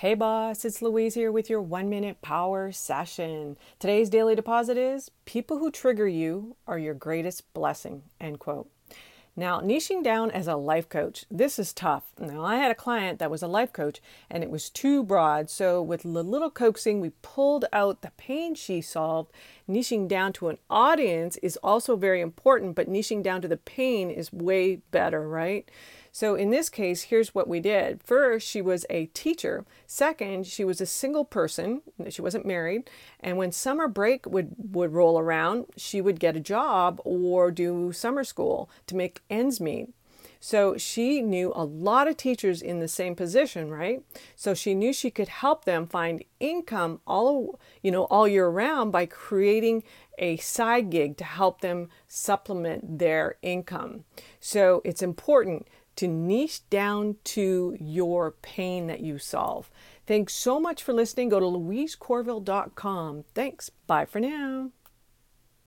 Hey boss, it's Louise here with your one minute power session. Today's daily deposit is people who trigger you are your greatest blessing. End quote. Now, niching down as a life coach, this is tough. Now, I had a client that was a life coach and it was too broad. So, with a little coaxing, we pulled out the pain she solved. Niching down to an audience is also very important, but niching down to the pain is way better, right? So, in this case, here's what we did. First, she was a teacher. Second, she was a single person. She wasn't married. And when summer break would, would roll around, she would get a job or do summer school to make ends meet. So she knew a lot of teachers in the same position, right? So she knew she could help them find income all you know all year round by creating a side gig to help them supplement their income. So it's important to niche down to your pain that you solve. Thanks so much for listening. Go to louisecorville.com. Thanks. Bye for now.